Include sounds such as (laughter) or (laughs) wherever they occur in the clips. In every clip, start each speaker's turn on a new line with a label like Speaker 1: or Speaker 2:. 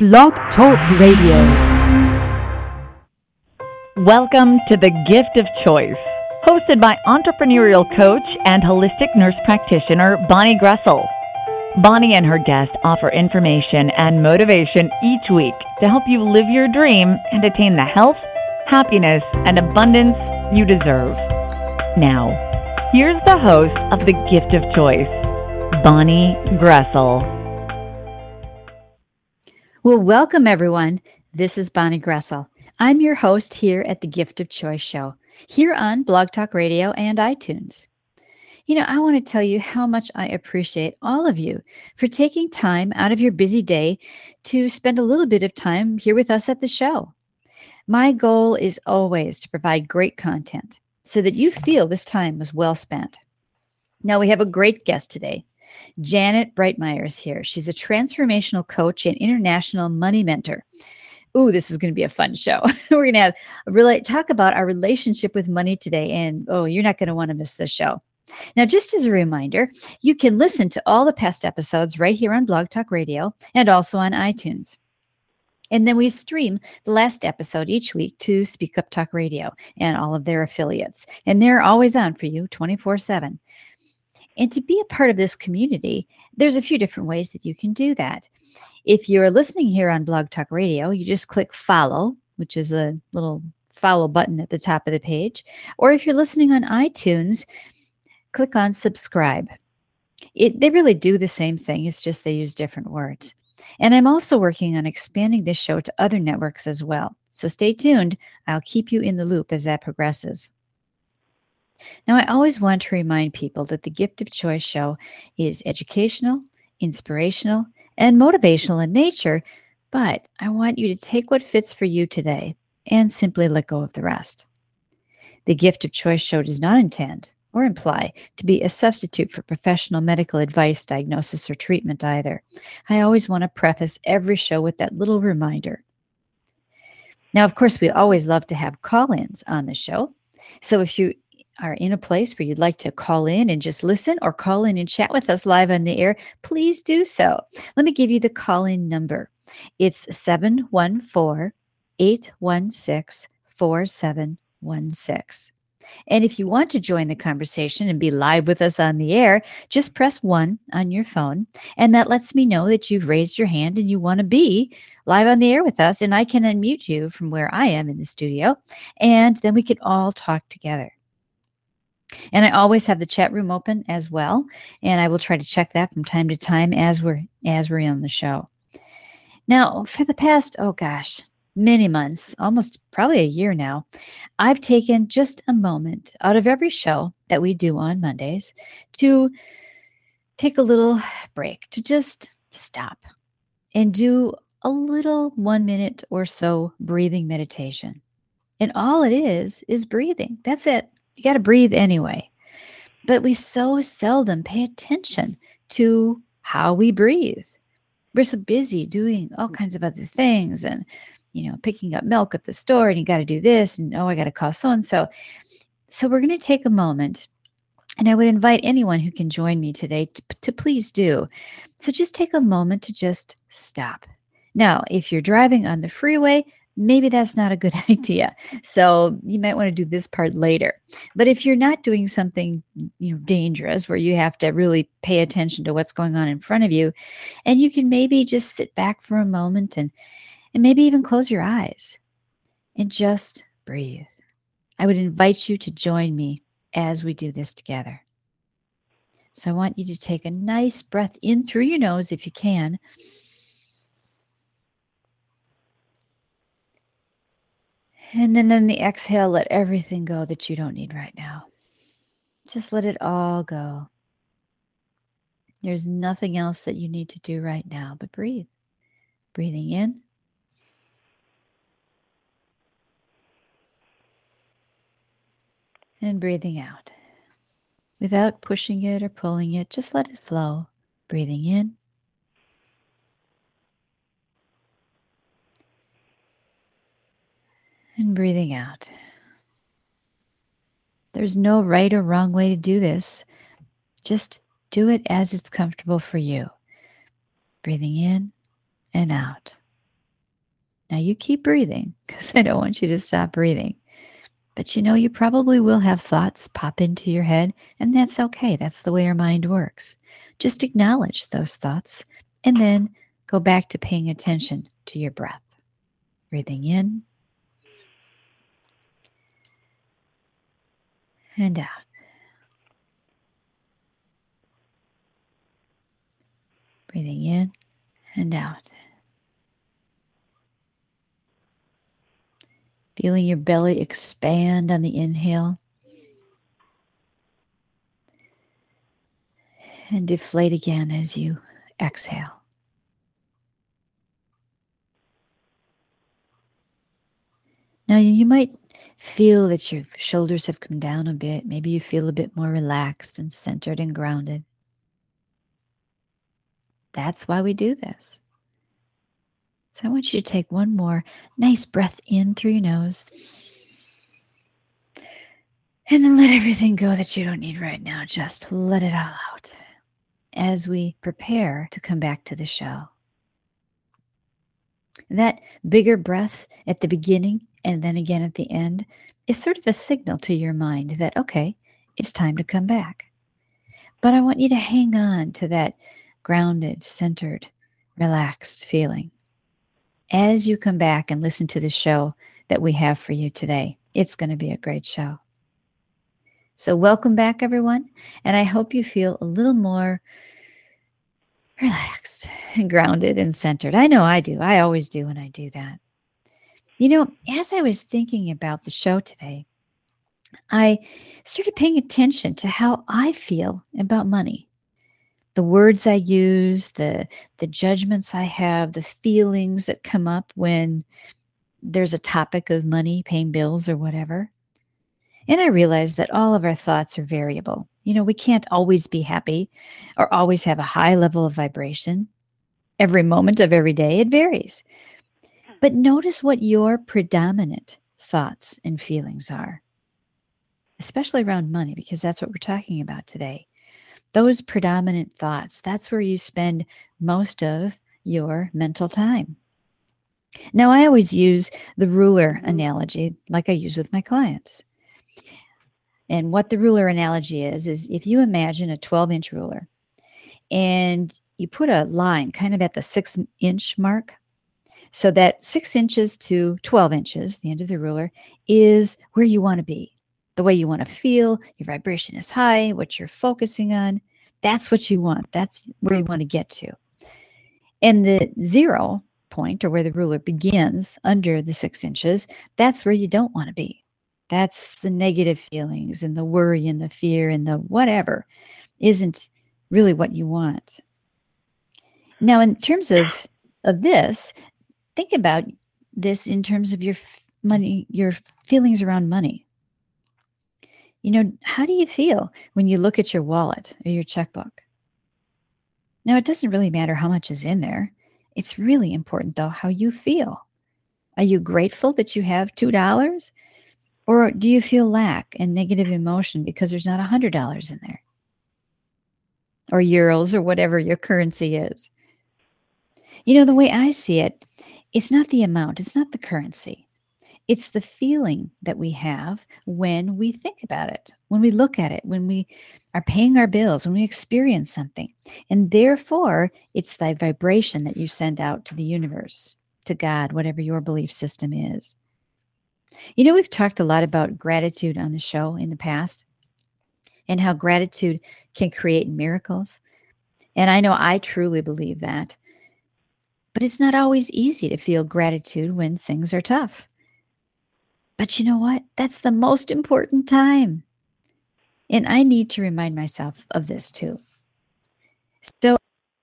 Speaker 1: Blog Talk Radio. Welcome to The Gift of Choice, hosted by entrepreneurial coach and holistic nurse practitioner Bonnie Groessl. Bonnie and her guest offer information and motivation each week to help you live your dream and attain the health, happiness, and abundance you deserve. Now, here's the host of The Gift of Choice, Bonnie Groessl.
Speaker 2: Well, welcome everyone. This is Bonnie Groessl. I'm your host here at the Gift of Choice Show, here on Blog Talk Radio and iTunes. You know, I want to tell you how much I appreciate all of you for taking time out of your busy day to spend a little bit of time here with us at the show. My goal is always to provide great content so that you feel this time was well spent. Now, we have a great guest today. Janet Breitmaier is here. She's a transformational coach and international money mentor. Ooh, this is going to be a fun show. (laughs) We're going to have really talk about our relationship with money today. And oh, you're not going to want to miss this show. Now, just as a reminder, you can listen to all the past episodes right here on Blog Talk Radio and also on iTunes. And then we stream the last episode each week to Speak Up Talk Radio and all of their affiliates. And they're always on for you 24 7. And to be a part of this community, there's a few different ways that you can do that. If you're listening here on Blog Talk Radio, you just click follow, which is a little follow button at the top of the page. Or if you're listening on iTunes, click on subscribe. It, they really do the same thing, it's just they use different words. And I'm also working on expanding this show to other networks as well. So stay tuned. I'll keep you in the loop as that progresses. Now, I always want to remind people that the Gift of Choice show is educational, inspirational, and motivational in nature, but I want you to take what fits for you today and simply let go of the rest. The Gift of Choice show does not intend or imply to be a substitute for professional medical advice, diagnosis, or treatment either. I always want to preface every show with that little reminder. Now, of course, we always love to have call ins on the show. So if you are in a place where you'd like to call in and just listen or call in and chat with us live on the air, please do so. Let me give you the call in number. It's 714 816 4716. And if you want to join the conversation and be live with us on the air, just press one on your phone. And that lets me know that you've raised your hand and you want to be live on the air with us. And I can unmute you from where I am in the studio. And then we can all talk together. And I always have the chat room open as well, and I will try to check that from time to time as we're as we're on the show. Now, for the past oh gosh, many months, almost probably a year now, I've taken just a moment out of every show that we do on Mondays to take a little break, to just stop and do a little 1 minute or so breathing meditation. And all it is is breathing. That's it. You got to breathe anyway. But we so seldom pay attention to how we breathe. We're so busy doing all kinds of other things and, you know, picking up milk at the store and you got to do this and, oh, I got to call so and so. So we're going to take a moment and I would invite anyone who can join me today to, to, please do. So just take a moment to just stop. Now, if you're driving on the freeway, maybe that's not a good (laughs) idea. So you might want to do this part later. But if you're not doing something you know dangerous where you have to really pay attention to what's going on in front of you, and you can maybe just sit back for a moment and and maybe even close your eyes and just breathe. I would invite you to join me as we do this together. So I want you to take a nice breath in through your nose if you can And then in the exhale, let everything go that you don't need right now. Just let it all go. There's nothing else that you need to do right now but breathe. Breathing in. And breathing out. Without pushing it or pulling it, just let it flow. Breathing in. And breathing out. There's no right or wrong way to do this. Just do it as it's comfortable for you. Breathing in and out. Now you keep breathing because I don't want you to stop breathing. But you know, you probably will have thoughts pop into your head, and that's okay. That's the way our mind works. Just acknowledge those thoughts and then go back to paying attention to your breath. Breathing in and out. Breathing in and out. Feeling your belly expand on the inhale and deflate again as you exhale. Now, you might feel that your shoulders have come down a bit. Maybe you feel a bit more relaxed and centered and grounded. That's why we do this. So I want you to take one more nice breath in through your nose. And then let everything go that you don't need right now. Just let it all out as we prepare to come back to the show. That bigger breath at the beginning and then again at the end is sort of a signal to your mind that, okay, it's time to come back. But I want you to hang on to that grounded, centered, relaxed feeling as you come back and listen to the show that we have for you today. It's going to be a great show. So, welcome back, everyone. And I hope you feel a little more relaxed and grounded and centered. I know I do. I always do when I do that. You know, as I was thinking about the show today, I started paying attention to how I feel about money the words I use, the the judgments I have, the feelings that come up when there's a topic of money, paying bills or whatever. And I realized that all of our thoughts are variable. You know, we can't always be happy or always have a high level of vibration. Every moment of every day, it varies. But notice what your predominant thoughts and feelings are, especially around money, because that's what we're talking about today those predominant thoughts, that's where you spend most of your mental time. Now, I always use the ruler analogy like I use with my clients. And what the ruler analogy is, is if you imagine a 12 inch ruler and you put a line kind of at the six inch mark, so that six inches to 12 inches, the end of the ruler, is where you want to be the way you want to feel, your vibration is high, what you're focusing on. That's what you want. That's where you want to get to. And the zero point, or where the ruler begins under the six inches, that's where you don't want to be. That's the negative feelings and the worry and the fear and the whatever isn't really what you want. Now, in terms of, of this, think about this in terms of your money, your feelings around money. You know, how do you feel when you look at your wallet or your checkbook? Now, it doesn't really matter how much is in there. It's really important, though, how you feel. Are you grateful that you have $2? Or do you feel lack and negative emotion because there's not $100 in there? Or euros or whatever your currency is. You know, the way I see it, it's not the amount, it's not the currency. It's the feeling that we have when we think about it, when we look at it, when we are paying our bills, when we experience something. And therefore, it's the vibration that you send out to the universe, to God, whatever your belief system is. You know, we've talked a lot about gratitude on the show in the past and how gratitude can create miracles. And I know I truly believe that. But it's not always easy to feel gratitude when things are tough. But you know what? That's the most important time. And I need to remind myself of this too. So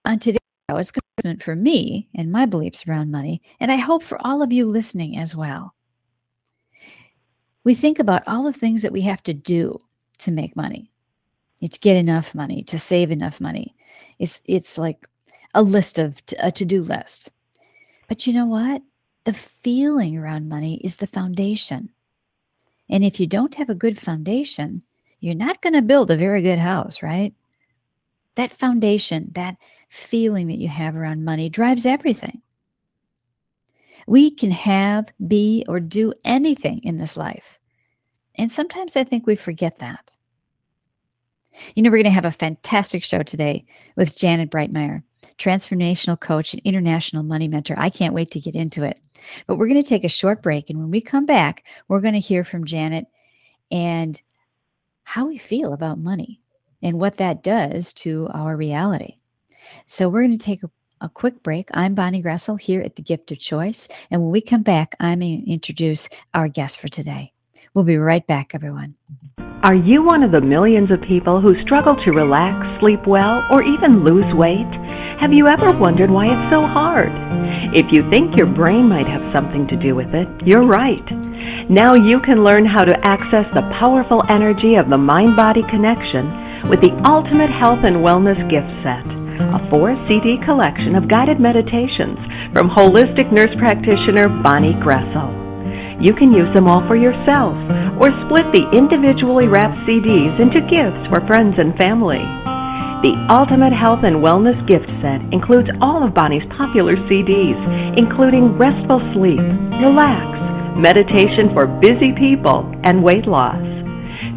Speaker 2: on today's show, it's good for me and my beliefs around money, and I hope for all of you listening as well. We think about all the things that we have to do to make money, to get enough money, to save enough money. It's it's like a list of a to-do list. But you know what? The feeling around money is the foundation. And if you don't have a good foundation, you're not going to build a very good house, right? That foundation, that feeling that you have around money drives everything. We can have, be, or do anything in this life. And sometimes I think we forget that. You know, we're going to have a fantastic show today with Janet Breitmaier, transformational coach and international money mentor. I can't wait to get into it. But we're going to take a short break. And when we come back, we're going to hear from Janet and how we feel about money and what that does to our reality. So we're going to take a, a quick break. I'm Bonnie Groessl here at the Gift of Choice. And when we come back, I'm going to introduce our guest for today. We'll be right back, everyone.
Speaker 3: Are you one of the millions of people who struggle to relax, sleep well, or even lose weight? Have you ever wondered why it's so hard? If you think your brain might have something to do with it, you're right. Now you can learn how to access the powerful energy of the mind body connection with the Ultimate Health and Wellness Gift Set a four CD collection of guided meditations from holistic nurse practitioner Bonnie Groessl. You can use them all for yourself or split the individually wrapped CDs into gifts for friends and family. The Ultimate Health and Wellness Gift Set includes all of Bonnie's popular CDs, including Restful Sleep, Relax, Meditation for Busy People, and Weight Loss.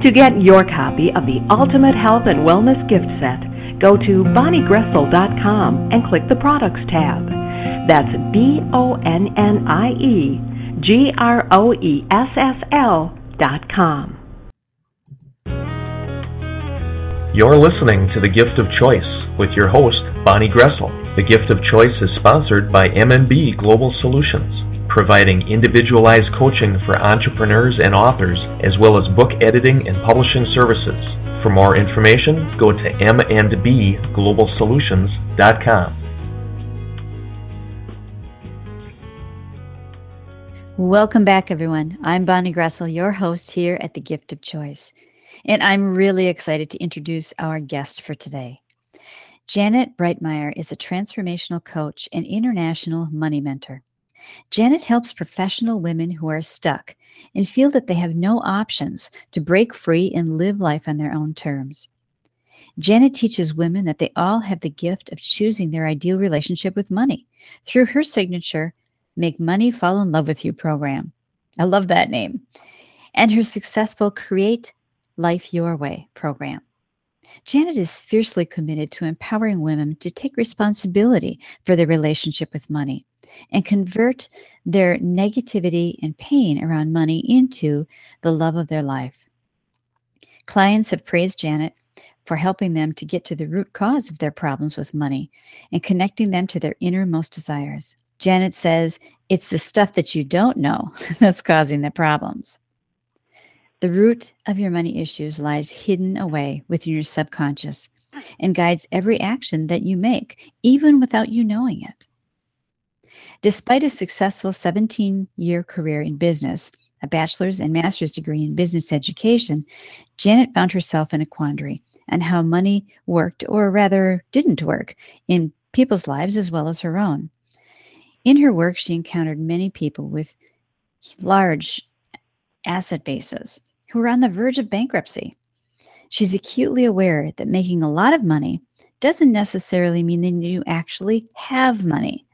Speaker 3: To get your copy of the Ultimate Health and Wellness Gift Set, go to bonniegroessl.com and click the Products tab. That's B O N N I E G R O E S S L dot com.
Speaker 4: You're listening to The Gift of Choice with your host, Bonnie Groessl. The Gift of Choice is sponsored by MNB Global Solutions, providing individualized coaching for entrepreneurs and authors, as well as book editing and publishing services. For more information, go to m&bglobalsolutions.com.
Speaker 2: Welcome back, everyone. I'm Bonnie Groessl, your host here at The Gift of Choice. And I'm really excited to introduce our guest for today. Janet Breitmaier is a transformational coach and international money mentor. Janet helps professional women who are stuck and feel that they have no options to break free and live life on their own terms. Janet teaches women that they all have the gift of choosing their ideal relationship with money through her signature Make Money Fall in Love with You program. I love that name. And her successful Kreate Life Your Way program. Janet is fiercely committed to empowering women to take responsibility for their relationship with money and convert their negativity and pain around money into the love of their life. Clients have praised Janet for helping them to get to the root cause of their problems with money and connecting them to their innermost desires. Janet says it's the stuff that you don't know (laughs) that's causing the problems. The root of your money issues lies hidden away within your subconscious and guides every action that you make, even without you knowing it. Despite a successful 17 year career in business, a bachelor's and master's degree in business education, Janet found herself in a quandary on how money worked, or rather didn't work, in people's lives as well as her own. In her work, she encountered many people with large asset bases who are on the verge of bankruptcy. She's acutely aware that making a lot of money doesn't necessarily mean that you actually have money.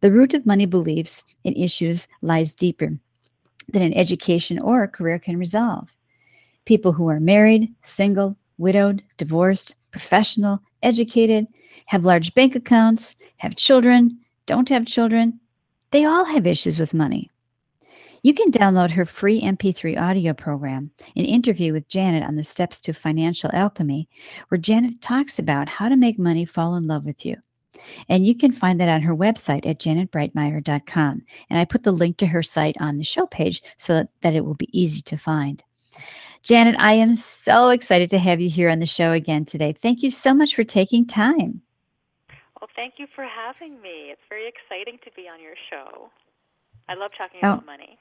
Speaker 2: The root of money beliefs and issues lies deeper than an education or a career can resolve. People who are married, single, widowed, divorced, professional, educated, have large bank accounts, have children, don't have children, they all have issues with money. You can download her free MP3 audio program, an interview with Janet on the steps to financial alchemy, where Janet talks about how to make money fall in love with you. And you can find that on her website at janetbreitmaier.com. And I put the link to her site on the show page so that, that it will be easy to find. Janet, I am so excited to have you here on the show again today. Thank you so much for taking time.
Speaker 5: Well, thank you for having me. It's very exciting to be on your show. I love talking
Speaker 2: oh.
Speaker 5: about money.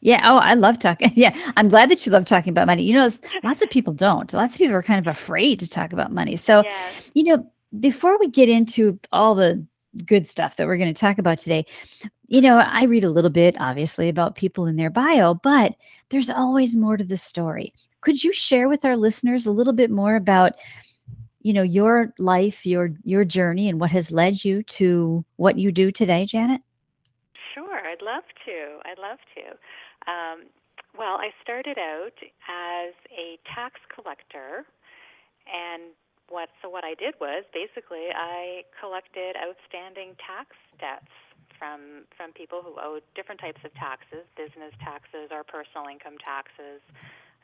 Speaker 2: Yeah. Oh, I love talking. (laughs) Yeah. I'm glad that you love talking about money. You know, lots of people don't. Lots of people are kind of afraid to talk about money. So,
Speaker 5: yes.
Speaker 2: you know, before we get into all the good stuff that we're going to talk about today, you know, I read a little bit, obviously, about people in their bio, but there's always more to the story. Could you share with our listeners a little bit more about, you know, your life, your your journey, and what has led you to what you do today, Janet?
Speaker 5: I'd love to. I'd love to. Um, well, I started out as a tax collector, and what so what I did was basically I collected outstanding tax debts from from people who owed different types of taxes, business taxes or personal income taxes,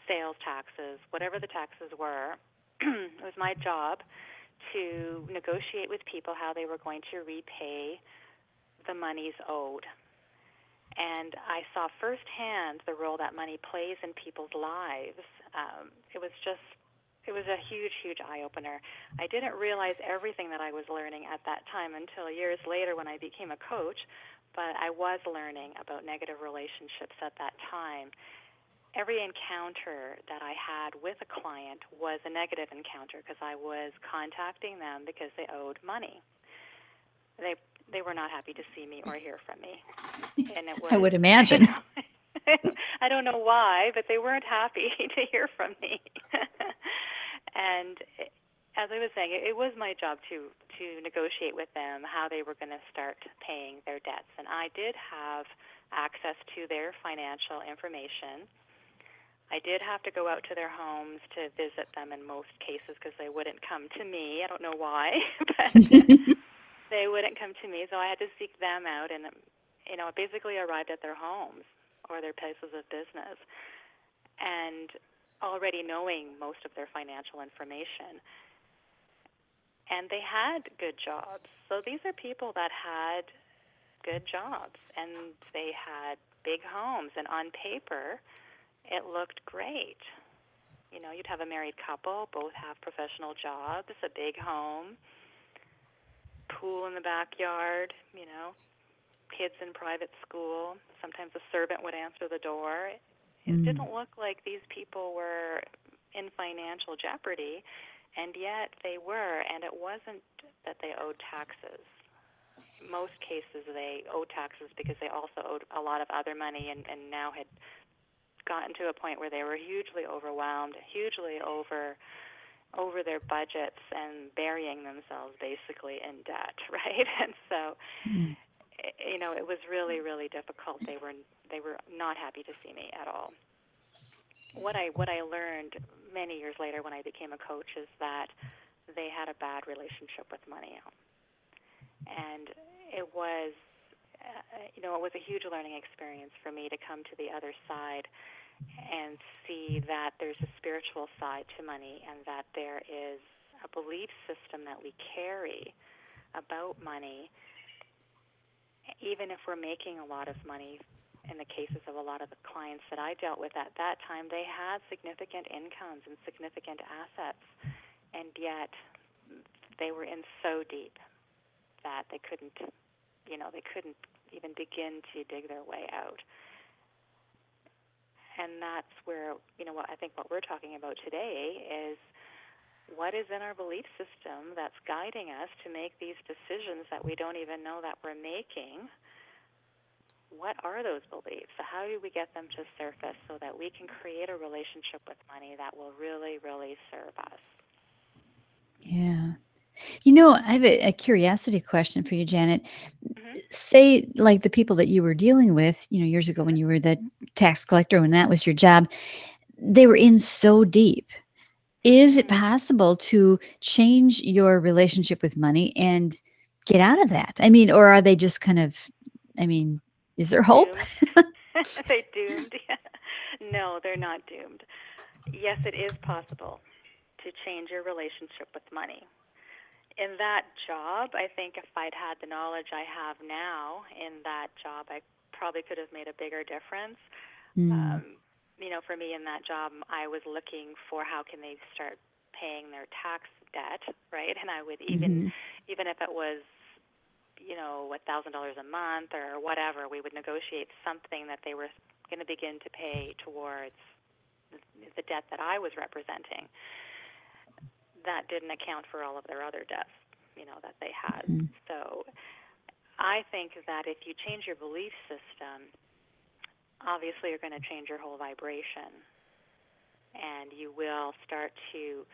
Speaker 5: sales taxes, whatever the taxes were. (clears throat) it was my job to negotiate with people how they were going to repay the monies owed. And I saw firsthand the role that money plays in people's lives. Um, it was just it was a huge, huge eye opener. I didn't realize everything that I was learning at that time until years later when I became a coach, but I was learning about negative relationships at that time. Every encounter that I had with a client was a negative encounter because I was contacting them because they owed money. They they were not happy to see me or hear from me. (laughs)
Speaker 2: And it was, I would imagine. (laughs)
Speaker 5: I don't know why, but they weren't happy (laughs) to hear from me. and as I was saying, it, was my job to to negotiate with them how they were going to start paying their debts, and I did have access to their financial information. I did have to go out to their homes to visit them in most cases because they wouldn't come to me. I don't know why, but they wouldn't come to me, so I had to seek them out, and you know, I basically arrived at their homes or their places of business, and already knowing most of their financial information. And they had good jobs. So these are people that had good jobs and they had big homes. And on paper, it looked great. You know, you'd have a married couple, both have professional jobs, a big home, pool in the backyard, you know, kids in private school. Sometimes a servant would answer the door. It mm. didn't look like these people were in financial jeopardy, and yet they were, and it wasn't that they owed taxes. In most cases, they owed taxes because they also owed a lot of other money and, and now had gotten to a point where they were hugely overwhelmed, hugely over over their budgets and burying themselves basically in debt, (laughs) right? And so mm you know, it was really, really difficult. They were they were not happy to see me at all. What I what I learned many years later when I became a coach is that they had a bad relationship with money, and it was, uh, you know, it was a huge learning experience for me to come to the other side and see that there's a spiritual side to money and that there is a belief system that we carry about money even if we're making a lot of money, in the cases of a lot of the clients that I dealt with at that time, they had significant incomes and significant assets, and yet they were in so deep that they couldn't, you know, they couldn't even begin to dig their way out. And that's where, you know, what I think what we're talking about today is what is in our belief system that's guiding us to make these decisions that we don't even know that we're making? What are those beliefs? How do we get them to surface so that we can create a relationship with money that will really, really serve us?
Speaker 2: Yeah. You know, I have a, a curiosity question for you, Janet. Mm-hmm. Say, like the people that you were dealing with, you know, years ago when you were the tax collector, when that was your job, they were in so deep is it possible to change your relationship with money and get out of that? I mean, or are they just kind of, I mean, is there hope? (laughs) (laughs)
Speaker 5: they doomed? no, they're not doomed. Yes, it is possible to change your relationship with money. In that job, I think if I'd had the knowledge I have now in that job, I probably could have made a bigger difference. Mm. Um, you know, for me in that job, I was looking for how can they start paying their tax debt, right? And I would even, mm-hmm. even if it was, you know, a thousand dollars a month or whatever, we would negotiate something that they were going to begin to pay towards the debt that I was representing. That didn't account for all of their other debts, you know, that they had. Mm-hmm. So, I think that if you change your belief system obviously you're going to change your whole vibration and you will start to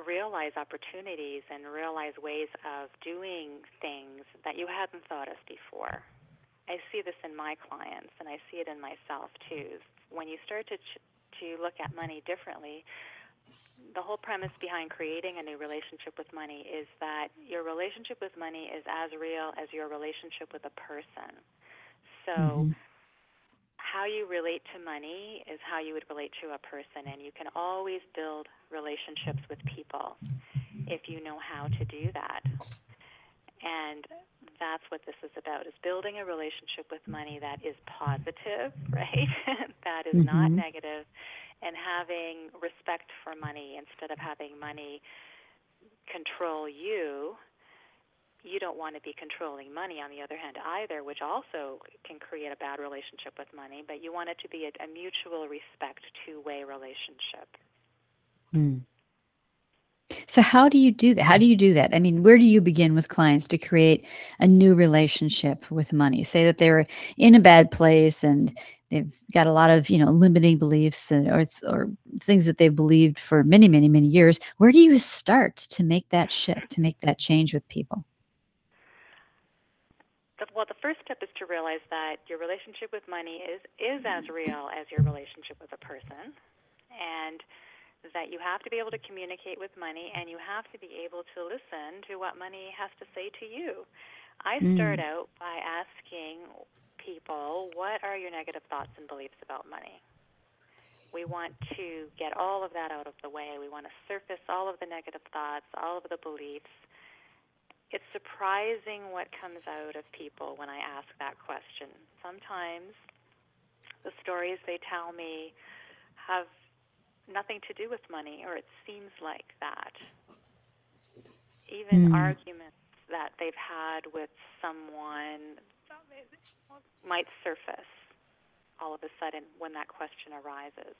Speaker 5: realize opportunities and realize ways of doing things that you hadn't thought of before. I see this in my clients, and I see it in myself too. When you start to ch- to look at money differently, the whole premise behind creating a new relationship with money is that your relationship with money is as real as your relationship with a person. So, mm-hmm. how you relate to money is how you would relate to a person, and you can always build relationships with people if you know how to do that. And that's what this is about is building a relationship with money that is positive, (laughs) right? that is mm-hmm. not negative and having respect for money instead of having money control you. You don't want to be controlling money, on the other hand, either, which also can create a bad relationship with money, but you want it to be a, a mutual respect, two way relationship.
Speaker 2: Mm. So how do you do that? How do you do that? I mean, where do you begin with clients to create a new relationship with money? Say that they're in a bad place and they've got a lot of, you know, limiting beliefs or or things that they've believed for many, many, many years. Where do you start to make that shift, to make that change with people?
Speaker 5: well, the first step is to realize that your relationship with money is is as real as your relationship with a person, and that you have to be able to communicate with money and you have to be able to listen to what money has to say to you. I mm. start out by asking people, what are your negative thoughts and beliefs about money? We want to get all of that out of the way. We want to surface all of the negative thoughts, all of the beliefs. It's surprising what comes out of people when I ask that question. Sometimes the stories they tell me have nothing to do with money, or it seems like that. Even mm. arguments that they've had with someone might surface all of a sudden when that question arises.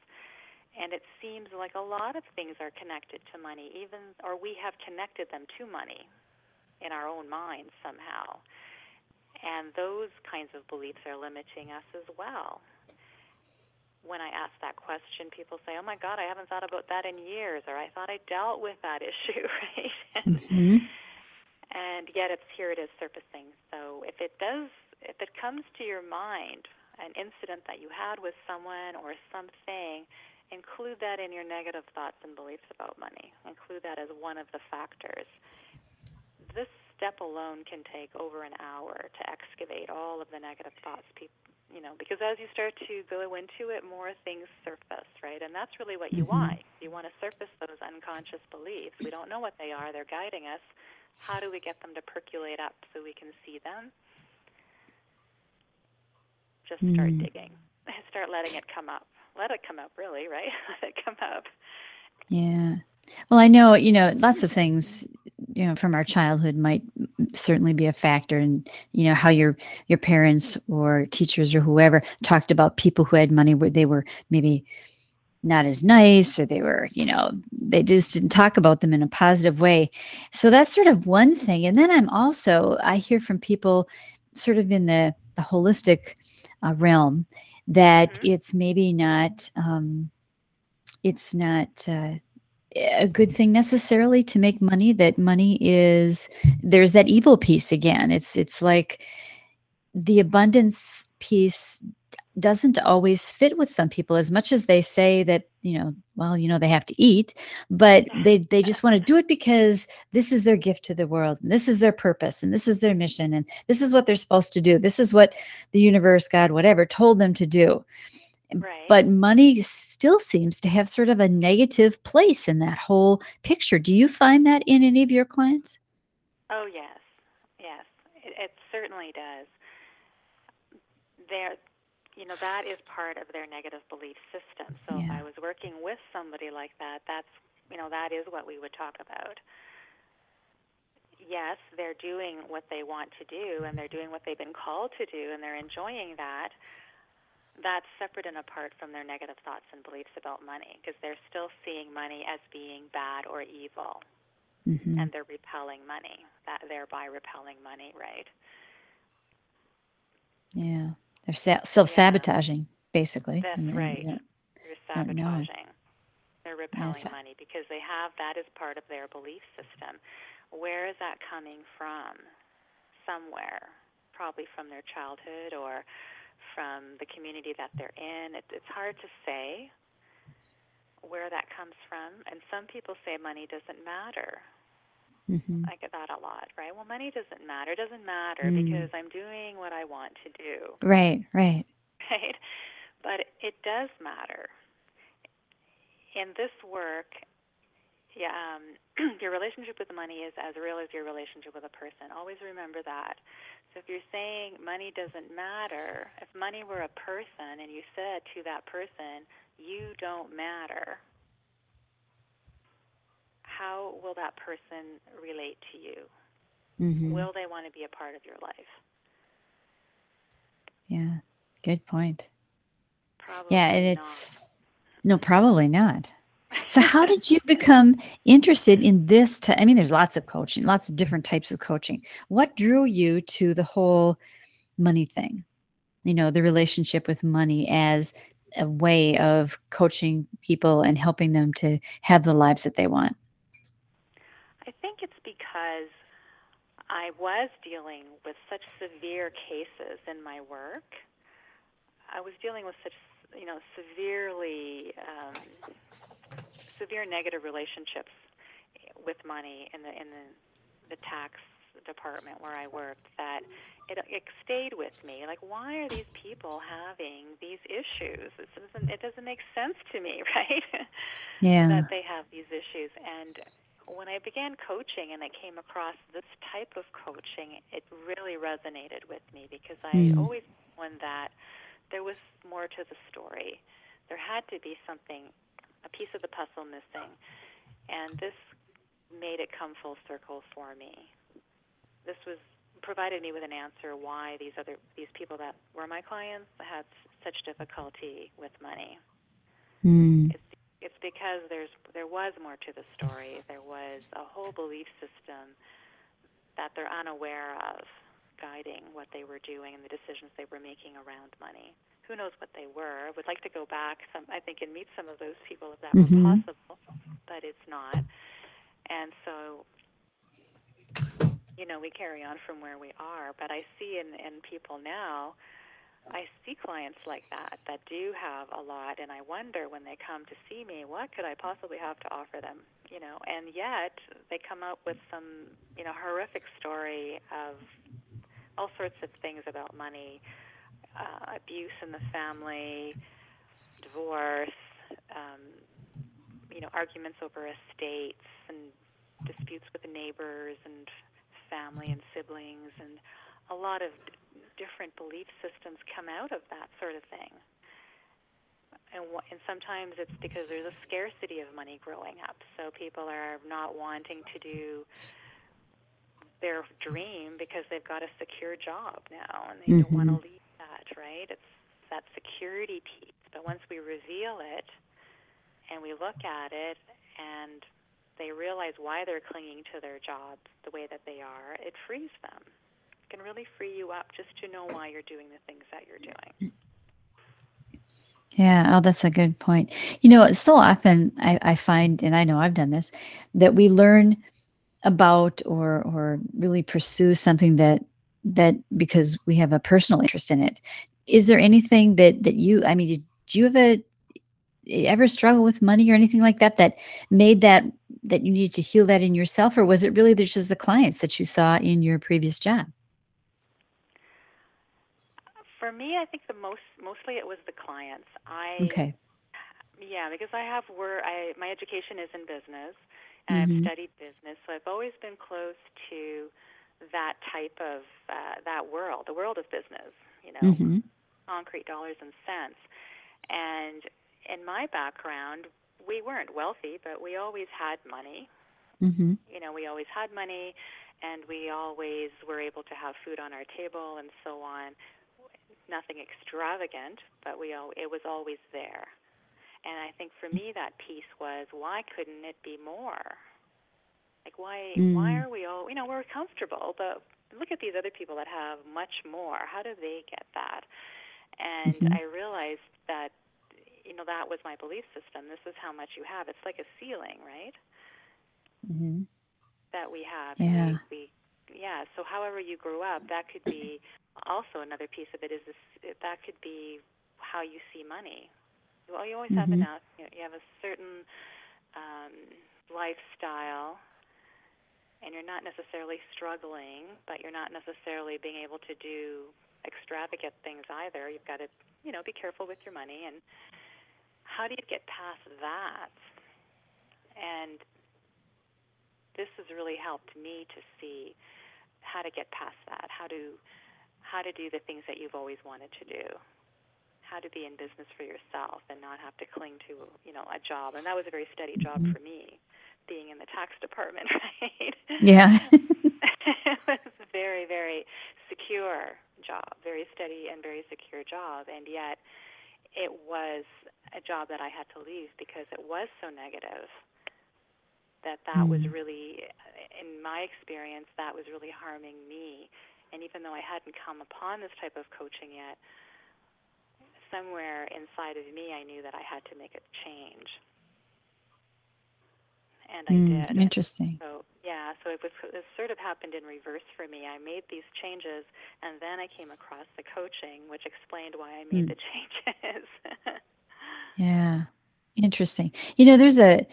Speaker 5: And it seems like a lot of things are connected to money, even, or we have connected them to money in our own minds somehow. And those kinds of beliefs are limiting us as well when I ask that question, people say, "Oh my God, I haven't thought about that in years," or "I thought I dealt with that (laughs) issue," right? mm-hmm. And yet, it's here it is surfacing. So if it does, if it comes to your mind, an incident that you had with someone or something, include that in your negative thoughts and beliefs about money. Include that as one of the factors. This step alone can take over an hour to excavate all of the negative thoughts people you know, because as you start to go into it, more things surface, right? And that's really what you mm-hmm. want. You want to surface those unconscious beliefs. We don't know what they are, they're guiding us. How do we get them to percolate up so we can see them? Just start mm. digging. (laughs) Start letting it come up. Let it come up, really, right? (laughs) Let it come up.
Speaker 2: Yeah. Well, I know, you know, lots of things, you know, from our childhood might certainly be a factor in, you know, how your your parents or teachers or whoever talked about people who had money where they were maybe not as nice or they were, you know, they just didn't talk about them in a positive way. So that's sort of one thing. And then I'm also I hear from people sort of in the the holistic uh, realm that mm-hmm. it's maybe not um it's not uh, a good thing necessarily to make money that money is there's that evil piece again it's it's like the abundance piece doesn't always fit with some people as much as they say that you know well you know they have to eat but they they just want to do it because this is their gift to the world and this is their purpose and this is their mission and this is what they're supposed to do this is what the universe god whatever told them to do
Speaker 5: Right.
Speaker 2: But money still seems to have sort of a negative place in that whole picture. Do you find that in any of your clients?
Speaker 5: Oh, yes. Yes. It, it certainly does. There, you know, that is part of their negative belief system. So yeah. if I was working with somebody like that, that's, you know, that is what we would talk about. Yes, they're doing what they want to do and they're doing what they've been called to do and they're enjoying that that's separate and apart from their negative thoughts and beliefs about money because they're still seeing money as being bad or evil. Mm-hmm. And they're repelling money, that thereby repelling money, right?
Speaker 2: Yeah. They're sa- self sabotaging, yeah. basically.
Speaker 5: That's right. They're sabotaging. They're repelling yeah, so- money because they have that as part of their belief system. Where is that coming from? Somewhere. probably from their childhood or from the community that they're in. It, it's hard to say where that comes from. And some people say money doesn't matter.
Speaker 2: Mm-hmm.
Speaker 5: I get that a lot, right? Well, money doesn't matter. It doesn't matter mm. because I'm doing what I want to do.
Speaker 2: Right, right. (laughs)
Speaker 5: Right? But it does matter. In this work, yeah, um, (clears throat) your relationship with the money is as real as your relationship with a person. Always remember that. So if you're saying money doesn't matter, if money were a person and you said to that person, you don't matter, how will that person relate to you?
Speaker 2: Mm-hmm.
Speaker 5: Will they want to be a part of your life?
Speaker 2: Yeah, good point.
Speaker 5: Probably
Speaker 2: yeah, and
Speaker 5: not.
Speaker 2: it's no, probably not. So, how did you become interested in this? T- I mean, there's lots of coaching, lots of different types of coaching. What drew you to the whole money thing? You know, the relationship with money as a way of coaching people and helping them to have the lives that they want.
Speaker 5: It's because I was dealing with such severe cases in my work. I was dealing with such, you know, severely um, severe negative relationships with money in the in the, the tax department where I worked that it, it stayed with me. Like, why are these people having these issues? It doesn't it doesn't make sense to me, (laughs) right?
Speaker 2: Yeah.
Speaker 5: that they have these issues. And when I began coaching and I came across this type of coaching, it really resonated with me because I
Speaker 2: Mm.
Speaker 5: always one that there was more to the story. There had to be something, a piece of the puzzle missing, and this made it come full circle for me. This was provided me with an answer why these other these people that were my clients had such difficulty with money.
Speaker 2: Mm.
Speaker 5: It's it's because there's there was more to the story. There was a whole belief system that they're unaware of guiding what they were doing and the decisions they were making around money. Who knows what they were? Would like to go back some I think and meet some of those people if that
Speaker 2: Mhm.
Speaker 5: was possible, but it's not. And so you know, we carry on from where we are, but I see in in people now I see clients like that that do have a lot, and I wonder when they come to see me, what could I possibly have to offer them? You know, and yet they come up with some, you know, horrific story of all sorts of things about money, uh, abuse in the family, divorce, um, you know, arguments over estates and disputes with the neighbors and family and siblings and a lot of different belief systems come out of that sort of thing. And, wh- and sometimes it's because there's a scarcity of money growing up. So people are not wanting to do their dream because they've got a secure job now and they don't want to
Speaker 2: mm-hmm.
Speaker 5: leave that, right? It's that security piece. But once we reveal it and we look at it and they realize why they're clinging to their jobs the way that they are, it frees them. Can really free you up just to know why you're doing the things that you're doing.
Speaker 2: Yeah, oh, that's a good point. You know, so often I, I find, and I know I've done this, that we learn about or or really pursue something that that because we have a personal interest in it. Is there anything that that you? I mean, did you ever ever struggle with money or anything like that that made that that you needed to heal that in yourself, or was it really just the clients that you saw in your previous job?
Speaker 5: For me, I think the most mostly it was the clients. I
Speaker 2: Okay.
Speaker 5: yeah, because I have work. I my education is in business, and
Speaker 2: Mhm.
Speaker 5: I've studied business, so I've always been close to that type of uh, that world, the world of business. You know,
Speaker 2: hmm
Speaker 5: concrete dollars and cents. And in my background, we weren't wealthy, but we always had money.
Speaker 2: hmm
Speaker 5: You know, we always had money, and we always were able to have food on our table and so on. Nothing extravagant, but we all, it was always there. And I think for me, that piece was why couldn't it be more? Like why why
Speaker 2: Mm.
Speaker 5: are we all you know we're comfortable, but look at these other people that have much more. How do they get that? And
Speaker 2: Mhm.
Speaker 5: I realized that you know that was my belief system. This is how much you have. It's like a ceiling, right?
Speaker 2: hmm
Speaker 5: That we have.
Speaker 2: Yeah.
Speaker 5: We, we yeah. So however you grew up, that could be also another piece of it. Is this that could be how you see money. Well, you always mm-hmm. have enough. You, know, you have a certain um, lifestyle, and you're not necessarily struggling, but you're not necessarily being able to do extravagant things either. You've got to, you know, be careful with your money. And how do you get past that? And this has really helped me to see how to get past that, how to how to do the things that you've always wanted to do how to be in business for yourself and not have to cling to you know a job. And that was a very steady job mm-hmm. for me being in the tax (laughs) department right?
Speaker 2: Yeah. (laughs) (laughs)
Speaker 5: It was a very very secure job very steady and very secure job. And yet it was a job that I had to leave because it was so negative that that mm was really in my experience that was really harming me and even though I hadn't come upon this type of coaching yet somewhere inside of me, I knew that I had to make a change. And I mm,
Speaker 2: did. Interesting.
Speaker 5: So yeah, so it was it sort of happened in reverse for me. I made these changes, and then I came across the coaching, which explained why I made mm. the (laughs) changes.
Speaker 2: yeah, interesting. You know, there's a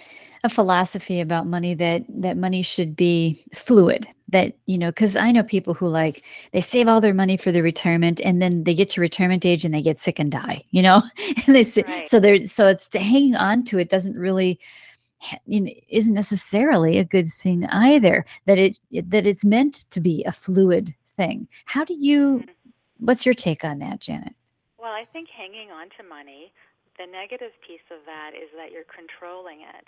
Speaker 2: a philosophy about money that that money should be fluid that you know because i know people who like they save all their money for their retirement and then they get to retirement age and they get sick and die you know (laughs) and they say, right. so they're so it's to hanging on to it doesn't really you know isn't necessarily a good thing either that it that it's meant to be a fluid thing how do you mm-hmm. what's your take on that janet
Speaker 5: well i think hanging on to money the negative piece of that is that you're controlling it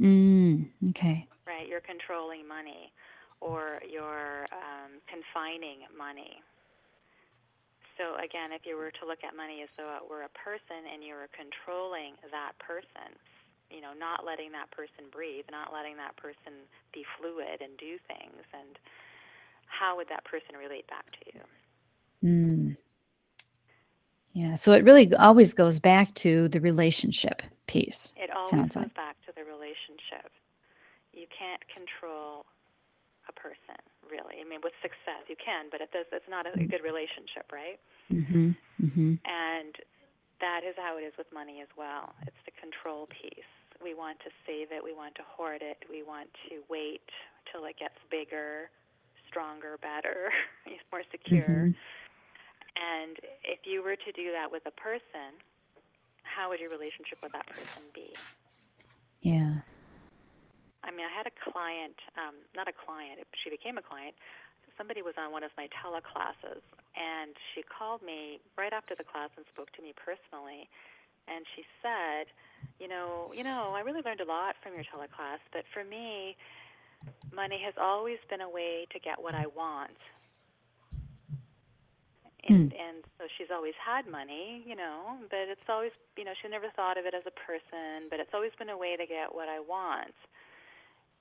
Speaker 2: Mm, okay.
Speaker 5: Right, you're controlling money or you're um, confining money. So again, if you were to look at money as though it were a person and you were controlling that person, you know, not letting that person breathe, not letting that person be fluid and do things, and how would that person relate back to you?
Speaker 2: Mm. Yeah, so it really always goes back to the relationship piece.
Speaker 5: It always
Speaker 2: sounds
Speaker 5: goes
Speaker 2: like.
Speaker 5: back to the relationship. You can't control person, really. I mean, with success, you can, but it does, it's not a, a good relationship, right?
Speaker 2: Mm-hmm. Mm-hmm.
Speaker 5: And that is how it is with money as well. It's the control piece. We want to save it, we want to hoard it, we want to wait till it gets bigger, stronger, better, (laughs) more secure. Mm-hmm and if you were to do that with a person, how would your relationship with that person be?
Speaker 2: Yeah.
Speaker 5: I mean, I had a client, um, not a client, she became a client. Somebody was on one of my teleclasses, and she called me right after the class and spoke to me personally. And she said, "You know, you know, I really learned a lot from your teleclass, but for me, money has always been a way to get what I want and mm. and so she's always had money, you know, but it's always, you know, she never thought of it as a person, but it's always been a way to get what I want.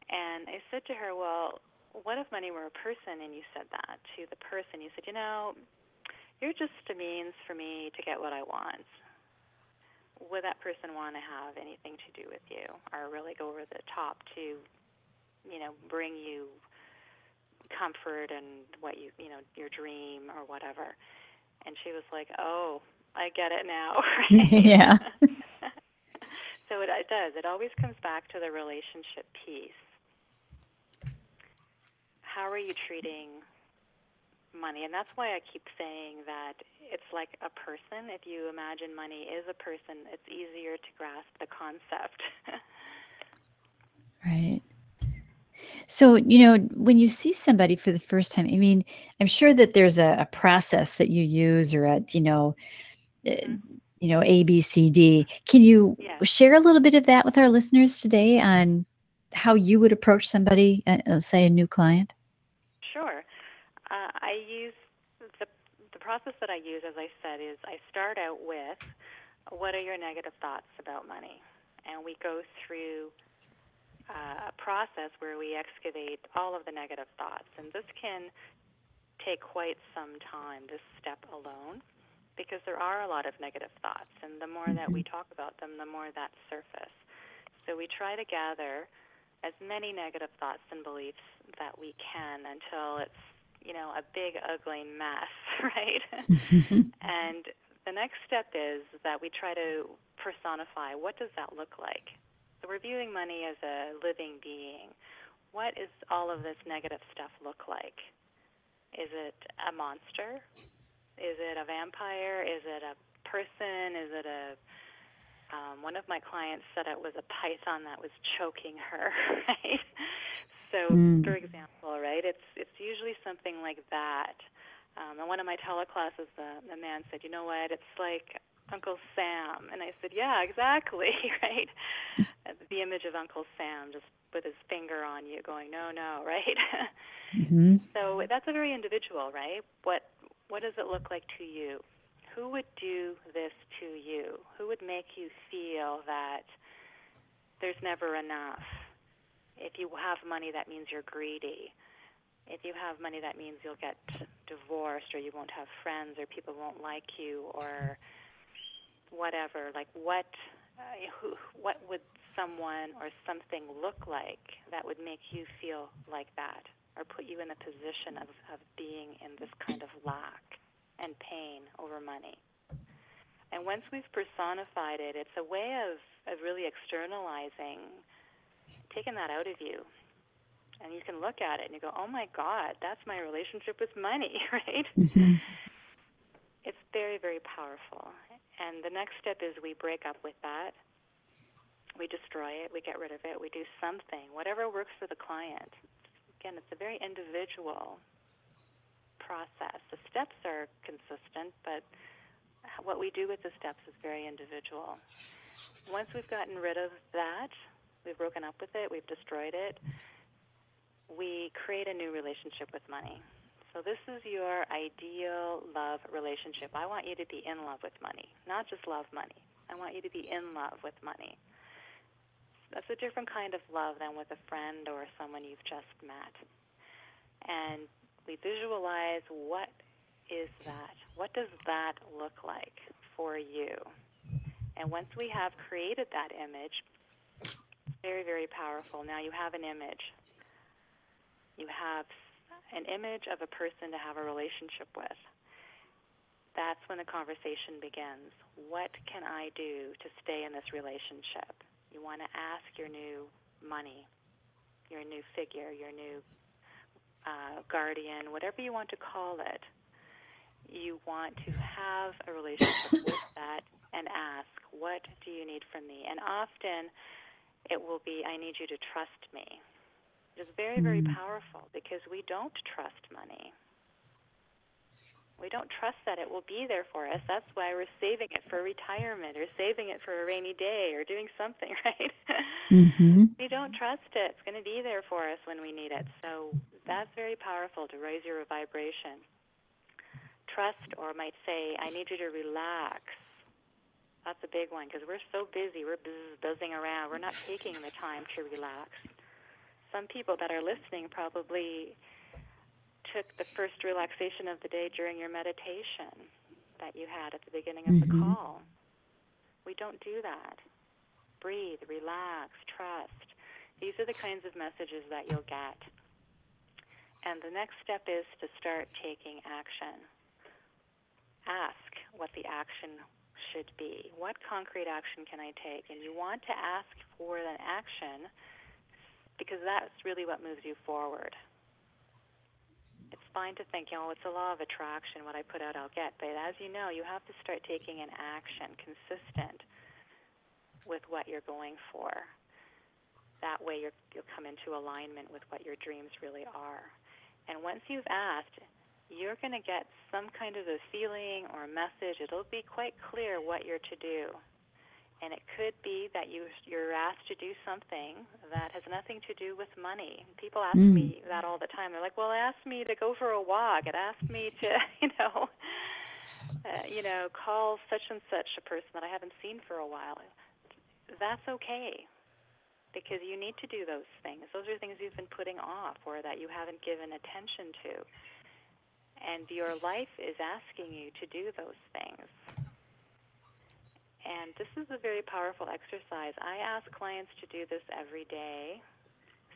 Speaker 5: And I said to her, "Well, what if money were a person?" And you said that to the person. You said, "You know, you're just a means for me to get what I want." Would that person want to have anything to do with you, or really go over the top to, you know, bring you comfort and what you you know your dream or whatever and she was like oh i get it now (laughs) (laughs)
Speaker 2: yeah (laughs)
Speaker 5: so it, it does it always comes back to the relationship piece how are you treating money and that's why i keep saying that it's like a person if you imagine money is a person it's easier to grasp the concept (laughs)
Speaker 2: right so, you know, when you see somebody for the first time, I mean, I'm sure that there's a, a process that you use or a, you know, uh, you know, A, B, C, D. Can you yeah. share a little bit of that with our listeners today on how you would approach somebody, uh say a new client?
Speaker 5: I use the, the process that I use, as I said, is I start out with what are your negative thoughts about money? And we go through uh, a process where we excavate all of the negative thoughts. And this can take quite some time, this step alone, because there are a lot of negative thoughts. And the more that we mm-hmm. talk about them, the more that surface. So we try to gather as many negative thoughts and beliefs that we can until it's you know a big ugly mess, (laughs) right? (laughs) and the next step is that we try to personify what does that look like. So we're viewing money as a living being. What is all of this negative stuff look like? Is it a monster? Is it a vampire? Is it a person? Is it a um, one of my clients said it was a python that was choking her, (laughs) right? So, mm. for example, right, it's it's usually something like that. Um, in one of my teleclasses, the, the man said, "You know what? It's like Uncle Sam," and I said, "Yeah, exactly, (laughs) right." the image of Uncle Sam just with his finger on you, going, "No, no," (laughs) right? mm-hmm. So that's a very individual, right? What what does it look like to you? who would do this to you? Who would make you feel that there's never enough? If you have money, that means you're greedy. If you have money, that means you'll get divorced or you won't have friends or people won't like you or whatever. Like what uh, who, what would someone or something look like that would make you feel like that or put you in a position of, of being in this kind of lack? and pain over money. And once we've personified it, it's a way of, of really externalizing, taking that out of you. And you can look at it and you go, oh my God, that's my relationship with money, (laughs) right? Mm-hmm. It's very, very powerful. And the next step is we break up with that. We destroy it, we get rid of it, we do something, whatever works for the client. Again, it's a very individual process. The steps are consistent, but what we do with the steps is very individual. Once we've gotten rid of that, we've broken up with it, we've destroyed it, we create a new relationship with money. So, this is your ideal love relationship. I want you to be in love with money, not just love money. I want you to be in love with money. That's a different kind of love than with a friend or someone you've just met. And we visualize what is that? What does that look like for you? And once we have created that image, very, very powerful. Now you have an image. You have an image of a person to have a relationship with. That's when the conversation begins. What can I do to stay in this relationship? You want to ask your new money, your new figure, your new uh, guardian, whatever you want to call it, you want to have a relationship with that and ask, What do you need from me? And often it will be, I need you to trust me. It's very, very mm. powerful because we don't trust money. We don't trust that it will be there for us. That's why we're saving it for retirement or saving it for a rainy day or doing something, (laughs) right? Mm-hmm. we don't trust it. It's going to be there for us when we need it. So that's very powerful to raise your vibration. Trust, or might say, I need you to relax. That's a big one because we're so busy. We're buzz, buzzing around. We're not taking the time to relax. Some people that are listening probably took the first relaxation of the day during your meditation that you had at the beginning of mm-hmm. the call. We don't do that. Breathe, relax, trust. These are the kinds of messages that you'll get. And the next step is to start taking action. Ask what the action should be. What concrete action can I take? And you want to ask for an action because that's really what moves you forward. It's fine to think, you know, it's a law of attraction. What I put out, I'll get. But as you know, you have to start taking an action consistent with what you're going for. That way, you will come into alignment with what your dreams really are. And once you've asked, you're going to get some kind of a feeling or a message. It'll be quite clear what you're to do. And it could be that you, you're asked to do something that has nothing to do with money. People ask mm. me that all the time. They're like, "Well, it asked me to go for a walk. It asked me to, (laughs) you know, uh, you know, call such and such a person that I haven't seen for a while." That's okay because you need to do those things. Those are things you've been putting off or that you haven't given attention to. And your life is asking you to do those things. And this is a very powerful exercise. I ask clients to do this every day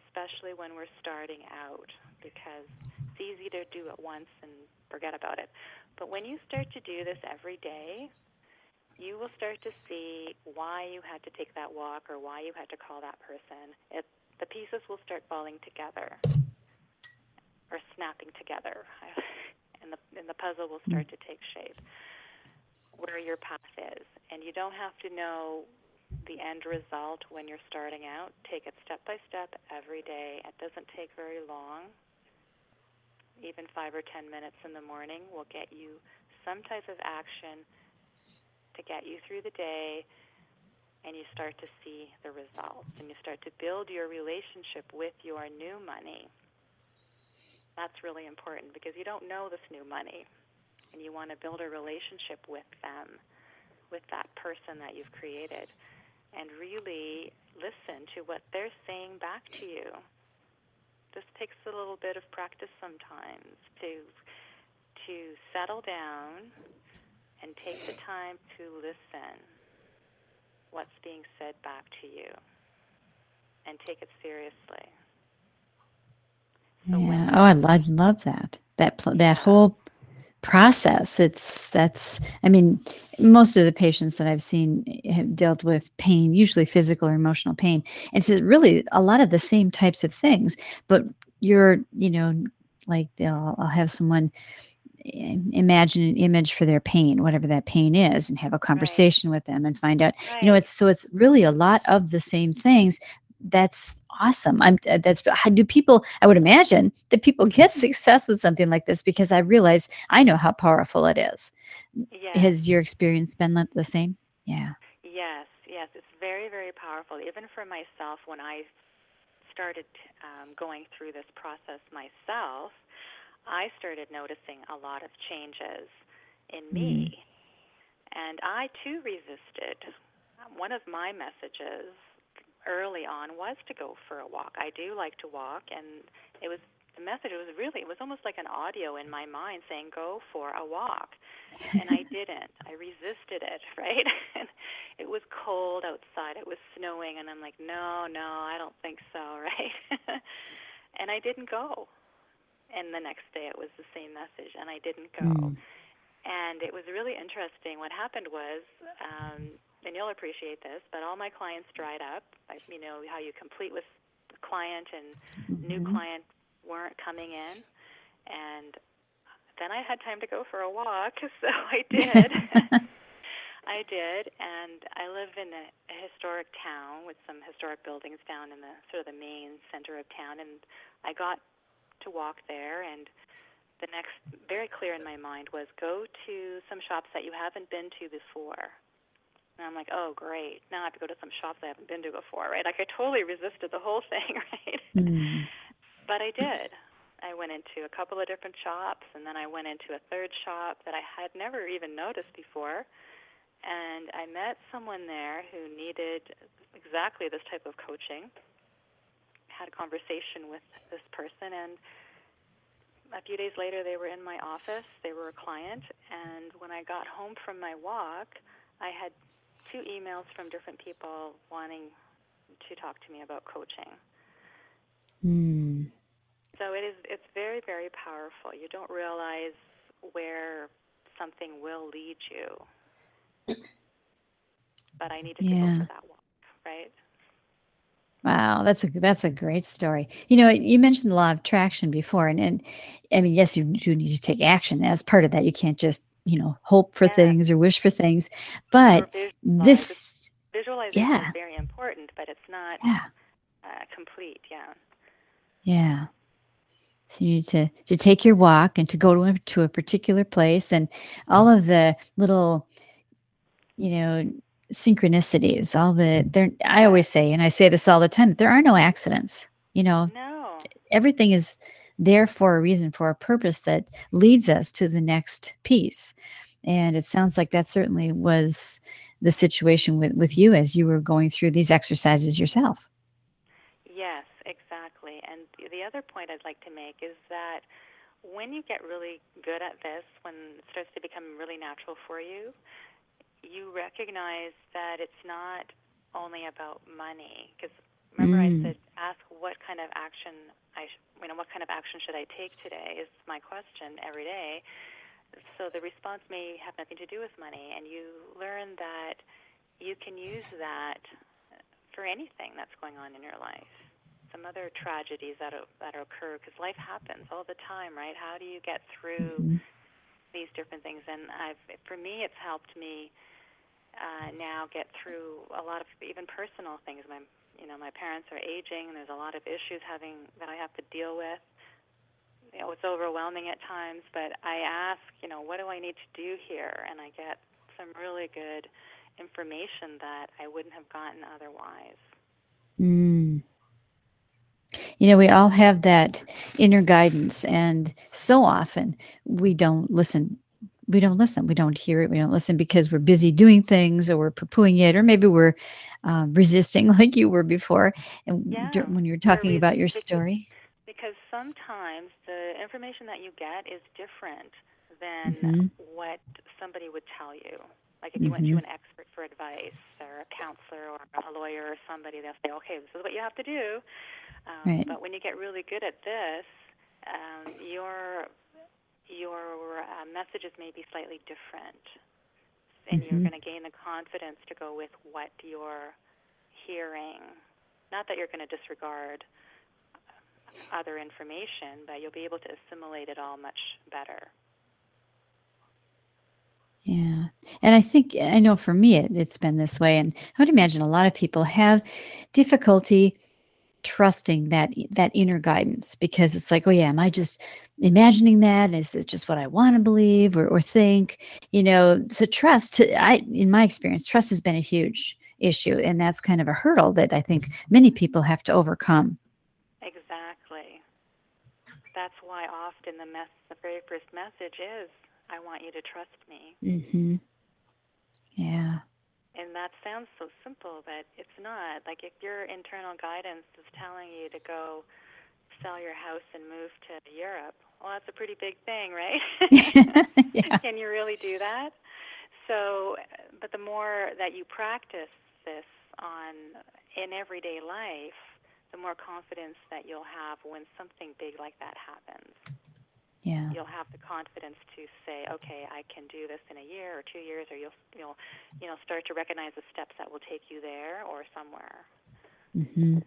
Speaker 5: especially when we're starting out, because it's easy to do it once and forget about it. But when you start to do this every day, you will start to see why you had to take that walk or why you had to call that person. It, the pieces will start falling together or snapping together, (laughs) and the, and the puzzle will start to take shape where your path is. And you don't have to know the end result when you're starting out. Take it step by step every day. It doesn't take very long. Even five or ten minutes in the morning will get you some type of action to get you through the day, and you start to see the results. And you start to build your relationship with your new money. That's really important because you don't know this new money, and you want to build a relationship with them, with that person that you've created and really listen to what they're saying back to you. This takes a little bit of practice sometimes to to settle down and take the time to listen what's being said back to you and take it seriously.
Speaker 2: Yeah. Oh, I love, love that. That that whole process. It's that's, I mean, most of the patients that I've seen have dealt with pain, usually physical or emotional pain. And it's really a lot of the same types of things, but you're, you know, like I'll, I'll have someone imagine an image for their pain whatever that pain is and have a conversation right. with them and find out right. you know it's so it's really a lot of the same things that's awesome. I'm uh, that's how do people I would imagine that people get success with something like this because I realize I know how powerful it is. Yes. Has your experience been the same? Yeah.
Speaker 5: Yes, yes, it's very very powerful. Even for myself when I started um, going through this process myself, I started noticing a lot of changes in me. Mm. And I too resisted. One of my messages early on was to go for a walk. I do like to walk, and it was the message it was really it was almost like an audio in my mind saying go for a walk. And i (laughs) didn't. I resisted it (laughs) right? And it was cold outside. It was snowing and i'm like no no i don't think so (laughs) right? And i didn't go. And the next day it was the same message and i didn't go. Mm. and it was really interesting. What happened was um and you'll appreciate this, but all my clients dried up. I, you know how you complete with client and mm-hmm. new client weren't coming in, and then I had time to go for a walk, (laughs) so I did. (laughs) I did, and I live in a, a historic town with some historic buildings down in the sort of the main center of town, and I got to walk there and the next very clear in my mind was go to some shops that you haven't been to before and I'm like, oh, great. Now I have to go to some shops I haven't been to before, right? Like I totally resisted the whole (laughs) thing, right? Mm. but I did. I went into a couple of different shops, and then I went into a third shop that I had never even noticed before. And I met someone there who needed exactly this type of coaching. Had a conversation with this person, and a few days later, they were in my office. They were a client, and when I got home from my walk, I had two emails from different people wanting to talk to me about coaching.
Speaker 2: Mm.
Speaker 5: So it is it's very very powerful. You don't realize where something will lead you. But I needed yeah. to go for that walk, right?
Speaker 2: Wow, that's a that's a great story. You know, you mentioned the law of attraction before, and, and I mean, yes, you do need to take action as part of that. You can't just you know hope for yeah. things or wish for things but this
Speaker 5: visualization yeah. is very important but it's not yeah. uh, complete yeah
Speaker 2: yeah so you need to to take your walk and to go to a, to a particular place and all of the little you know synchronicities all the there i always say and i say this all the time there are no accidents you know
Speaker 5: no.
Speaker 2: everything is there for a reason, for a purpose that leads us to the next piece. And it sounds like that certainly was the situation with, with you as you were going through these exercises yourself.
Speaker 5: Yes, exactly. And the other point I'd like to make is that when you get really good at this, when it starts to become really natural for you, you recognize that it's not only about money. Because remember, mm. I said ask what kind of action I, sh- you know, what kind of action should I take today is my question every day. So the response may have nothing to do with money, and you learn that you can use that for anything that's going on in your life. Some other tragedies that that occur because life happens all the time, right? How do you get through mm-hmm. these different things? And I've, for me, it's helped me uh, now get through a lot of even personal things. My you know my parents are aging and there's a lot of issues having that I have to deal with. You know, it's overwhelming at times, but I ask, you know, what do I need to do here? And I get some really good information that I wouldn't have gotten otherwise.
Speaker 2: Mm. You know, we all have that inner guidance, and so often we don't listen we don't listen. We don't hear it. We don't listen because we're busy doing things or we're poo-pooing it, or maybe we're uh, resisting (laughs) like you were before. And
Speaker 5: yeah,
Speaker 2: when you're talking about your story,
Speaker 5: because sometimes the information that you get is different than mm-hmm. what somebody would tell you. Like if you mm-hmm. went to mm-hmm. an expert for advice or a counselor or a lawyer or somebody, they'll say, okay, this is what you have to do. Um, right. But when you get really good at this, um, your your uh, messages may be slightly different, and mm-hmm. you're going to gain the confidence to go with what you're hearing. Not that you're going to disregard other information, but you'll be able to assimilate it all much better.
Speaker 2: Yeah. And I think, I know for me, it, it's been this way. And I would imagine a lot of people have difficulty trusting that that inner guidance because it's like oh yeah am i just imagining that is it just what i want to believe or, or think? You know so trust i in my experience trust has been a huge issue and that's kind of a hurdle that i think many people have to overcome.
Speaker 5: Exactly. That's why often the mess the very first message is i want you to trust me.
Speaker 2: Mm-hmm. yeah.
Speaker 5: And that sounds so simple, but it's not. Like if your internal guidance is telling you to go sell your house and move to Europe, well, that's a pretty big thing, right? (laughs) (laughs) yeah. Can you really do that? So, but the more that you practice this on in everyday life, the more confidence that you'll have when something big like that happens
Speaker 2: yeah.
Speaker 5: you'll have the confidence to say, okay, I can do this in a year or two years, or you'll you'll you know start to recognize the steps that will take you there or somewhere.
Speaker 2: Mm-hmm.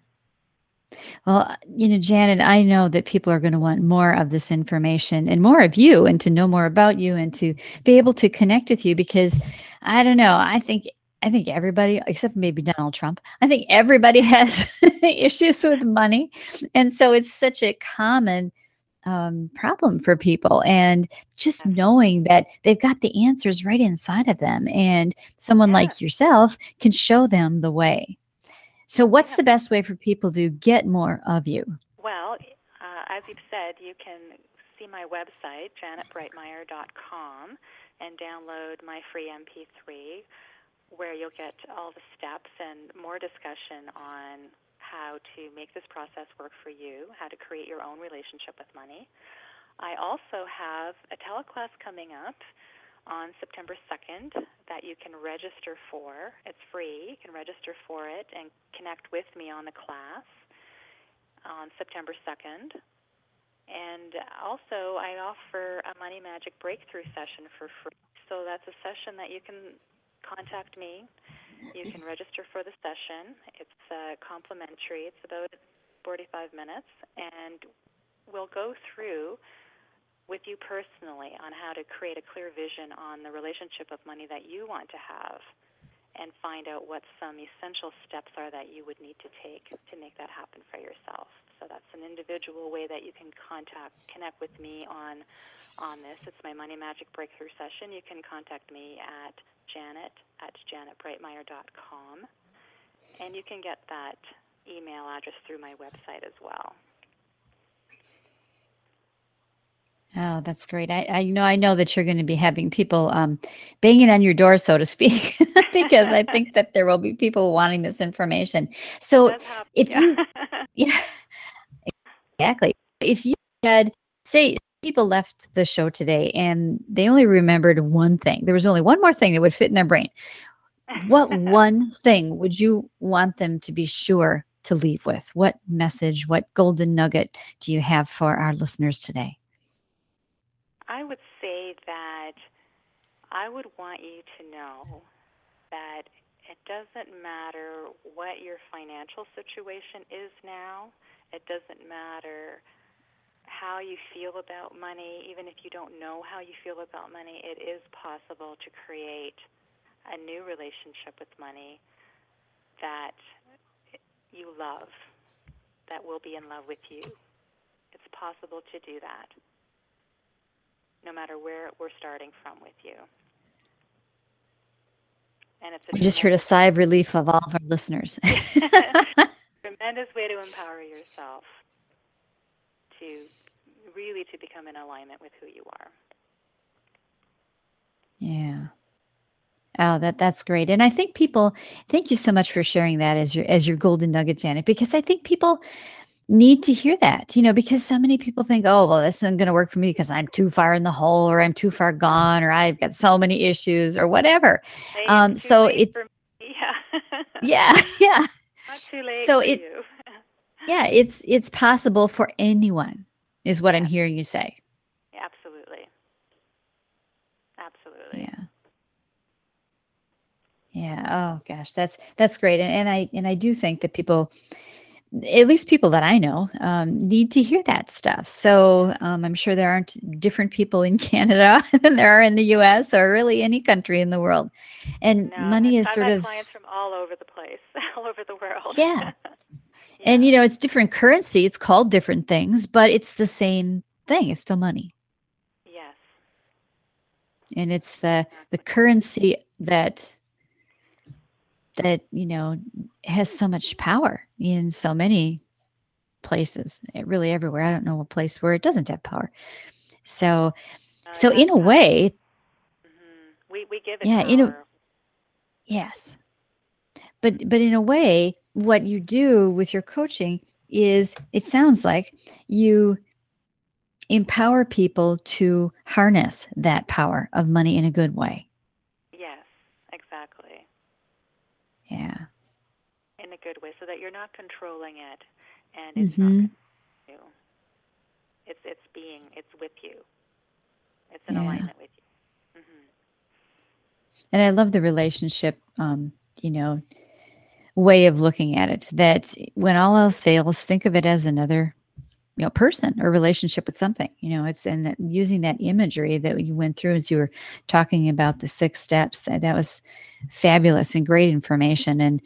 Speaker 2: Well, you know, Janet, I know that people are going to want more of this information and more of you, and to know more about you, and to be able to connect with you. Because I don't know, I think I think everybody, except maybe Donald Trump, I think everybody (laughs) has issues with money, and so it's such a common um, problem for people. And just knowing that they've got the answers right inside of them, and someone yeah. like yourself can show them the way. So, what's yeah. the best way for people to get more of you?
Speaker 5: Well, uh, as you've said, you can see my website, janetbreitmaier.com, and download my free MP3 where you'll get all the steps and more discussion on how to make this process work for you, how to create your own relationship with money. I also have a teleclass coming up on September 2nd that you can register for. It's free. You can register for it and connect with me on the class on September 2nd. And also, I offer a Money Magic Breakthrough session for free. So that's a session that you can contact me you can register for the session. It's uh, complimentary. It's about 45 minutes, and we'll go through with you personally on how to create a clear vision on the relationship of money that you want to have and find out what some essential steps are that you would need to take to make that happen for yourself. So that's an individual way that you can contact connect with me on on this. It's my Money Magic Breakthrough session. You can contact me at janet at janetbreitmaier.com. And you can get that email address through my website as well.
Speaker 2: Oh, that's great. I, I know I know that you're going to be having people um, banging on your door, so to speak, because (laughs) I think (laughs) that there will be people wanting this information. So if yeah. you, yeah, exactly. If you had, say, people left the show today and they only remembered one thing. There was only one more thing that would fit in their brain. What one (laughs) thing would you want them to be sure to leave with? What message, what golden nugget do you have for our listeners today?
Speaker 5: I would say that I would want you to know that it doesn't matter what your financial situation is now. It doesn't matter how you feel about money, even if you don't know how you feel about money, it is possible to create a new relationship with money that you love, that will be in love with you. It's possible to do that, no matter where we're starting from with you.
Speaker 2: And it's we just heard a sigh of relief of all of our listeners. (laughs)
Speaker 5: tremendous way to empower yourself to really to become in alignment with who you are.
Speaker 2: Yeah. Oh, that that's great. And I think people thank you so much for sharing that as your as your golden nugget, Janet, because I think people need to hear that, you know, because so many people think, oh, well, this isn't going to work for me because I'm too far in the hole or I'm too far gone or I've got so many issues or whatever.
Speaker 5: Um, so it's, yeah. (laughs)
Speaker 2: yeah, (laughs) yeah.
Speaker 5: Not too late.
Speaker 2: So it, (laughs) yeah, it's, it's possible for anyone is what yeah. I'm hearing you say.
Speaker 5: Absolutely. Absolutely.
Speaker 2: Yeah. Yeah. Oh gosh, that's that's great, and, and I and I do think that people, at least people that I know, um, need to hear that stuff. So um, I'm sure there aren't different people in (laughs) Canada than there are in the U.S. or really any country in the world. And
Speaker 5: no,
Speaker 2: money is
Speaker 5: I've
Speaker 2: sort of
Speaker 5: clients from all over the place, (laughs) all over the world.
Speaker 2: Yeah. (laughs) yeah. And you know, it's different currency. It's called different things, but it's the same thing. It's still money.
Speaker 5: Yes.
Speaker 2: And it's the the currency that that you know has so much power in so many places eh, really everywhere i don't know a place where it doesn't have power so uh, so in a way
Speaker 5: mm-hmm. we, we give it
Speaker 2: yeah
Speaker 5: power.
Speaker 2: in a yes but but in a way what you do with your coaching is it sounds like you empower people to harness that power of money in a good way Yeah.
Speaker 5: In a good way, so that you're not controlling it, and it's
Speaker 2: mm-hmm.
Speaker 5: not you. It's it's being it's with you. It's in yeah. alignment with you. Mm-hmm.
Speaker 2: And I love the relationship. Um, you know, way of looking at it. That when all else fails, think of it as another you know person or relationship with something you know it's and that using that imagery that you went through as you were talking about the six steps uh, that was fabulous and great information and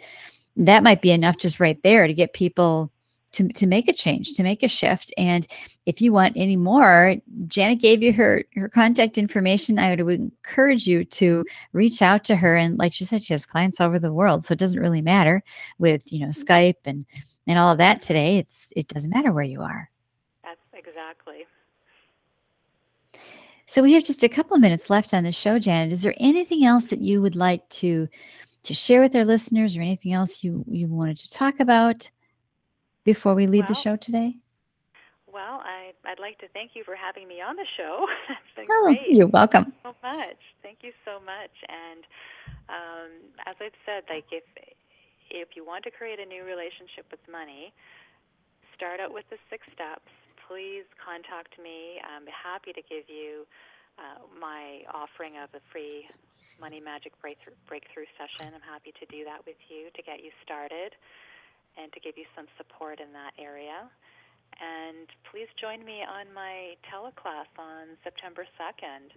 Speaker 2: that might be enough just right there to get people to, to make a change to make a shift and if you want any more janet gave you her her contact information. I would encourage you to reach out to her and like she said she has clients all over the world so it doesn't really matter with you know skype and and all of that today. It's it doesn't matter where you are
Speaker 5: Exactly.
Speaker 2: So we have just a couple of minutes left on the show, Janet. Is there anything else that you would like to to share with our listeners, or anything else you you wanted to talk about before we leave
Speaker 5: well,
Speaker 2: the show today?
Speaker 5: Well, I I'd like to thank you for having me on the show. (laughs)
Speaker 2: oh,
Speaker 5: great.
Speaker 2: you're welcome.
Speaker 5: so much. Thank you so much. And um, as I've said, like if if you want to create a new relationship with money, start out with the six steps please contact me. I'm happy to give you uh, my offering of a free money magic breakthrough, breakthrough session. I'm happy to do that with you to get you started and to give you some support in that area. And please join me on my teleclass on September 2nd.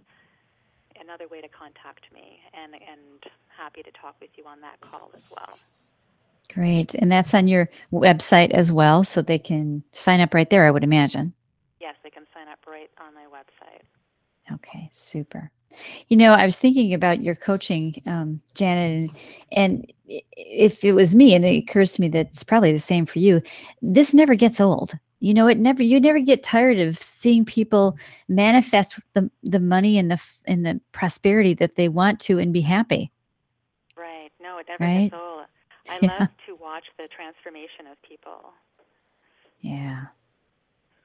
Speaker 5: Another way to contact me, and, and happy to talk with you on that call as well.
Speaker 2: Great. And that's on your website as well, so they can sign up right there, I would imagine.
Speaker 5: Yes, they can sign up right on my website.
Speaker 2: Okay, super. You know, I was thinking about your coaching, um, Janet, and, and if it was me, and it occurs to me that it's probably the same for you, this never gets old. You know, it never you never get tired of seeing people manifest the the money and the and the prosperity that they want to and be happy.
Speaker 5: Right. No, it never
Speaker 2: right?
Speaker 5: gets old. I yeah. love to watch the transformation of people.
Speaker 2: Yeah.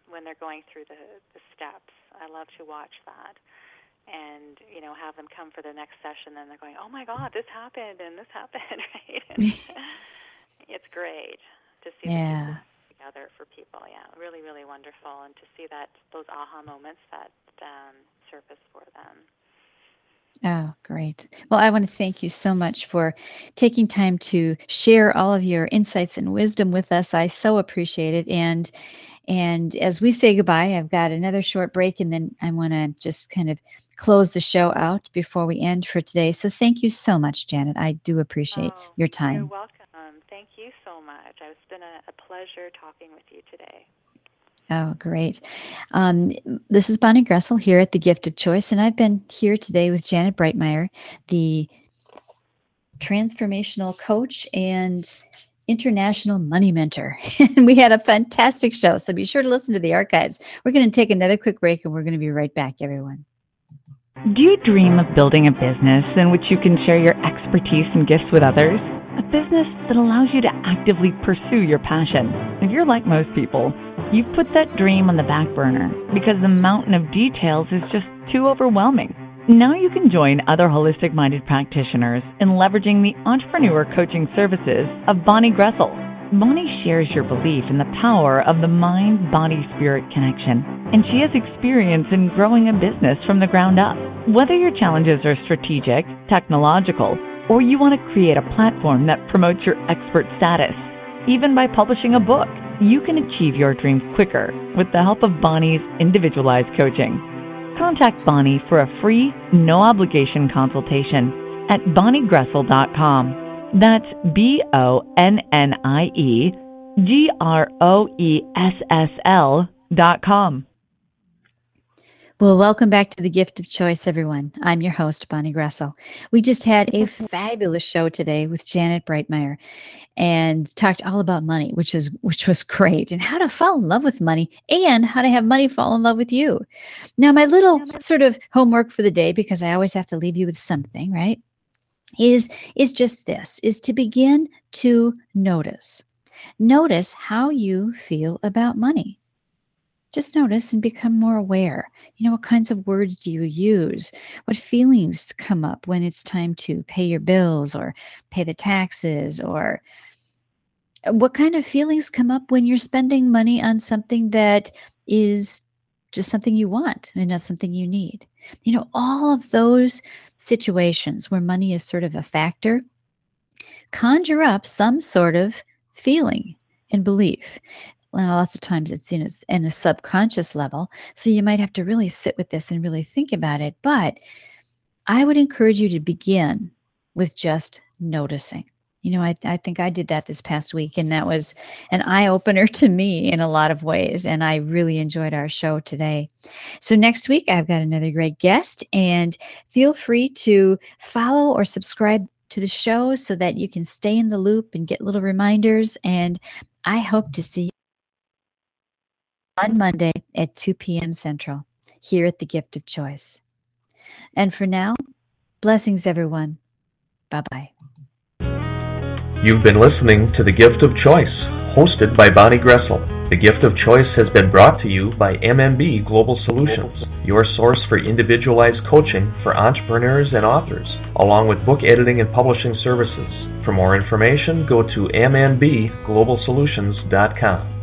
Speaker 5: When they're going through the, the steps. I love to watch that. And, you know, have them come for the next session and they're going, Oh my God, this happened and this (laughs) happened right. (laughs) it's great to see
Speaker 2: yeah.
Speaker 5: together for people. Yeah, really, really wonderful, and to see that those aha moments that um, surface for them.
Speaker 2: Oh, great. Well, I want to thank you so much for taking time to share all of your insights and wisdom with us. I so appreciate it. And and as we say goodbye, I've got another short break and then I want to just kind of close the show out before we end for today. So thank you so much, Janet. I do appreciate
Speaker 5: oh,
Speaker 2: your time.
Speaker 5: You're welcome. Thank you so much. It's been a, a pleasure talking with you today.
Speaker 2: Oh, great. Um, this is Bonnie Groessl here at The Gift of Choice, and I've been here today with Janet Breitmaier, the transformational coach and international money mentor. (laughs) and we had a fantastic show, so be sure to listen to the archives. We're going to take another quick break, and we're going to be right back, everyone.
Speaker 1: Do you dream of building a business in which you can share your expertise and gifts with others? A business that allows you to actively pursue your passion. If you're like most people, You've put that dream on the back burner because the mountain of details is just too overwhelming. Now you can join other holistic minded practitioners in leveraging the entrepreneur coaching services of Bonnie Groessl. Bonnie shares your belief in the power of the mind body spirit connection, and she has experience in growing a business from the ground up. Whether your challenges are strategic, technological, or you want to create a platform that promotes your expert status, even by publishing a book you can achieve your dreams quicker with the help of Bonnie's individualized coaching. Contact Bonnie for a free, no obligation consultation at bonniegroessl.com. That's B O N N I E G R O E S S L dot com.
Speaker 2: Well, welcome back to the Gift of Choice, everyone. I'm your host, Bonnie Groessl. We just had a fabulous show today with Janet Breitmaier and talked all about money, which is which was great, and how to fall in love with money and how to have money fall in love with you. Now, my little sort of homework for the day, because I always have to leave you with something, right? Is is just this: is to begin to notice. Notice how you feel about money just notice and become more aware. You know, what kinds of words do you use? What feelings come up when it's time to pay your bills or pay the taxes? Or uh, what kind of feelings come up when you're spending money on something that is just something you want and not something you need? You know, all of those situations where money is sort of a factor conjure up some sort of feeling and belief well, lots of times it's in a, in a subconscious level. So you might have to really sit with this and really think about it. But I would encourage you to begin with just noticing. You know, I, I think I did that this past week, and that was an eye opener to me in a lot of ways. And I really enjoyed our show today. So, next week, I've got another great guest, and feel free to follow or subscribe to the show so that you can stay in the loop and get little reminders. And I hope to see on Monday at 2 p.m. Central here at the Gift of Choice. And for now, blessings, everyone. Bye bye.
Speaker 4: You've been listening to The Gift of Choice, hosted by Bonnie Groessl. The Gift of Choice has been brought to you by MMB Global Solutions, your source for individualized coaching for entrepreneurs and authors, along with book editing and publishing services. For more information, go to mmbglobalsolutions.com.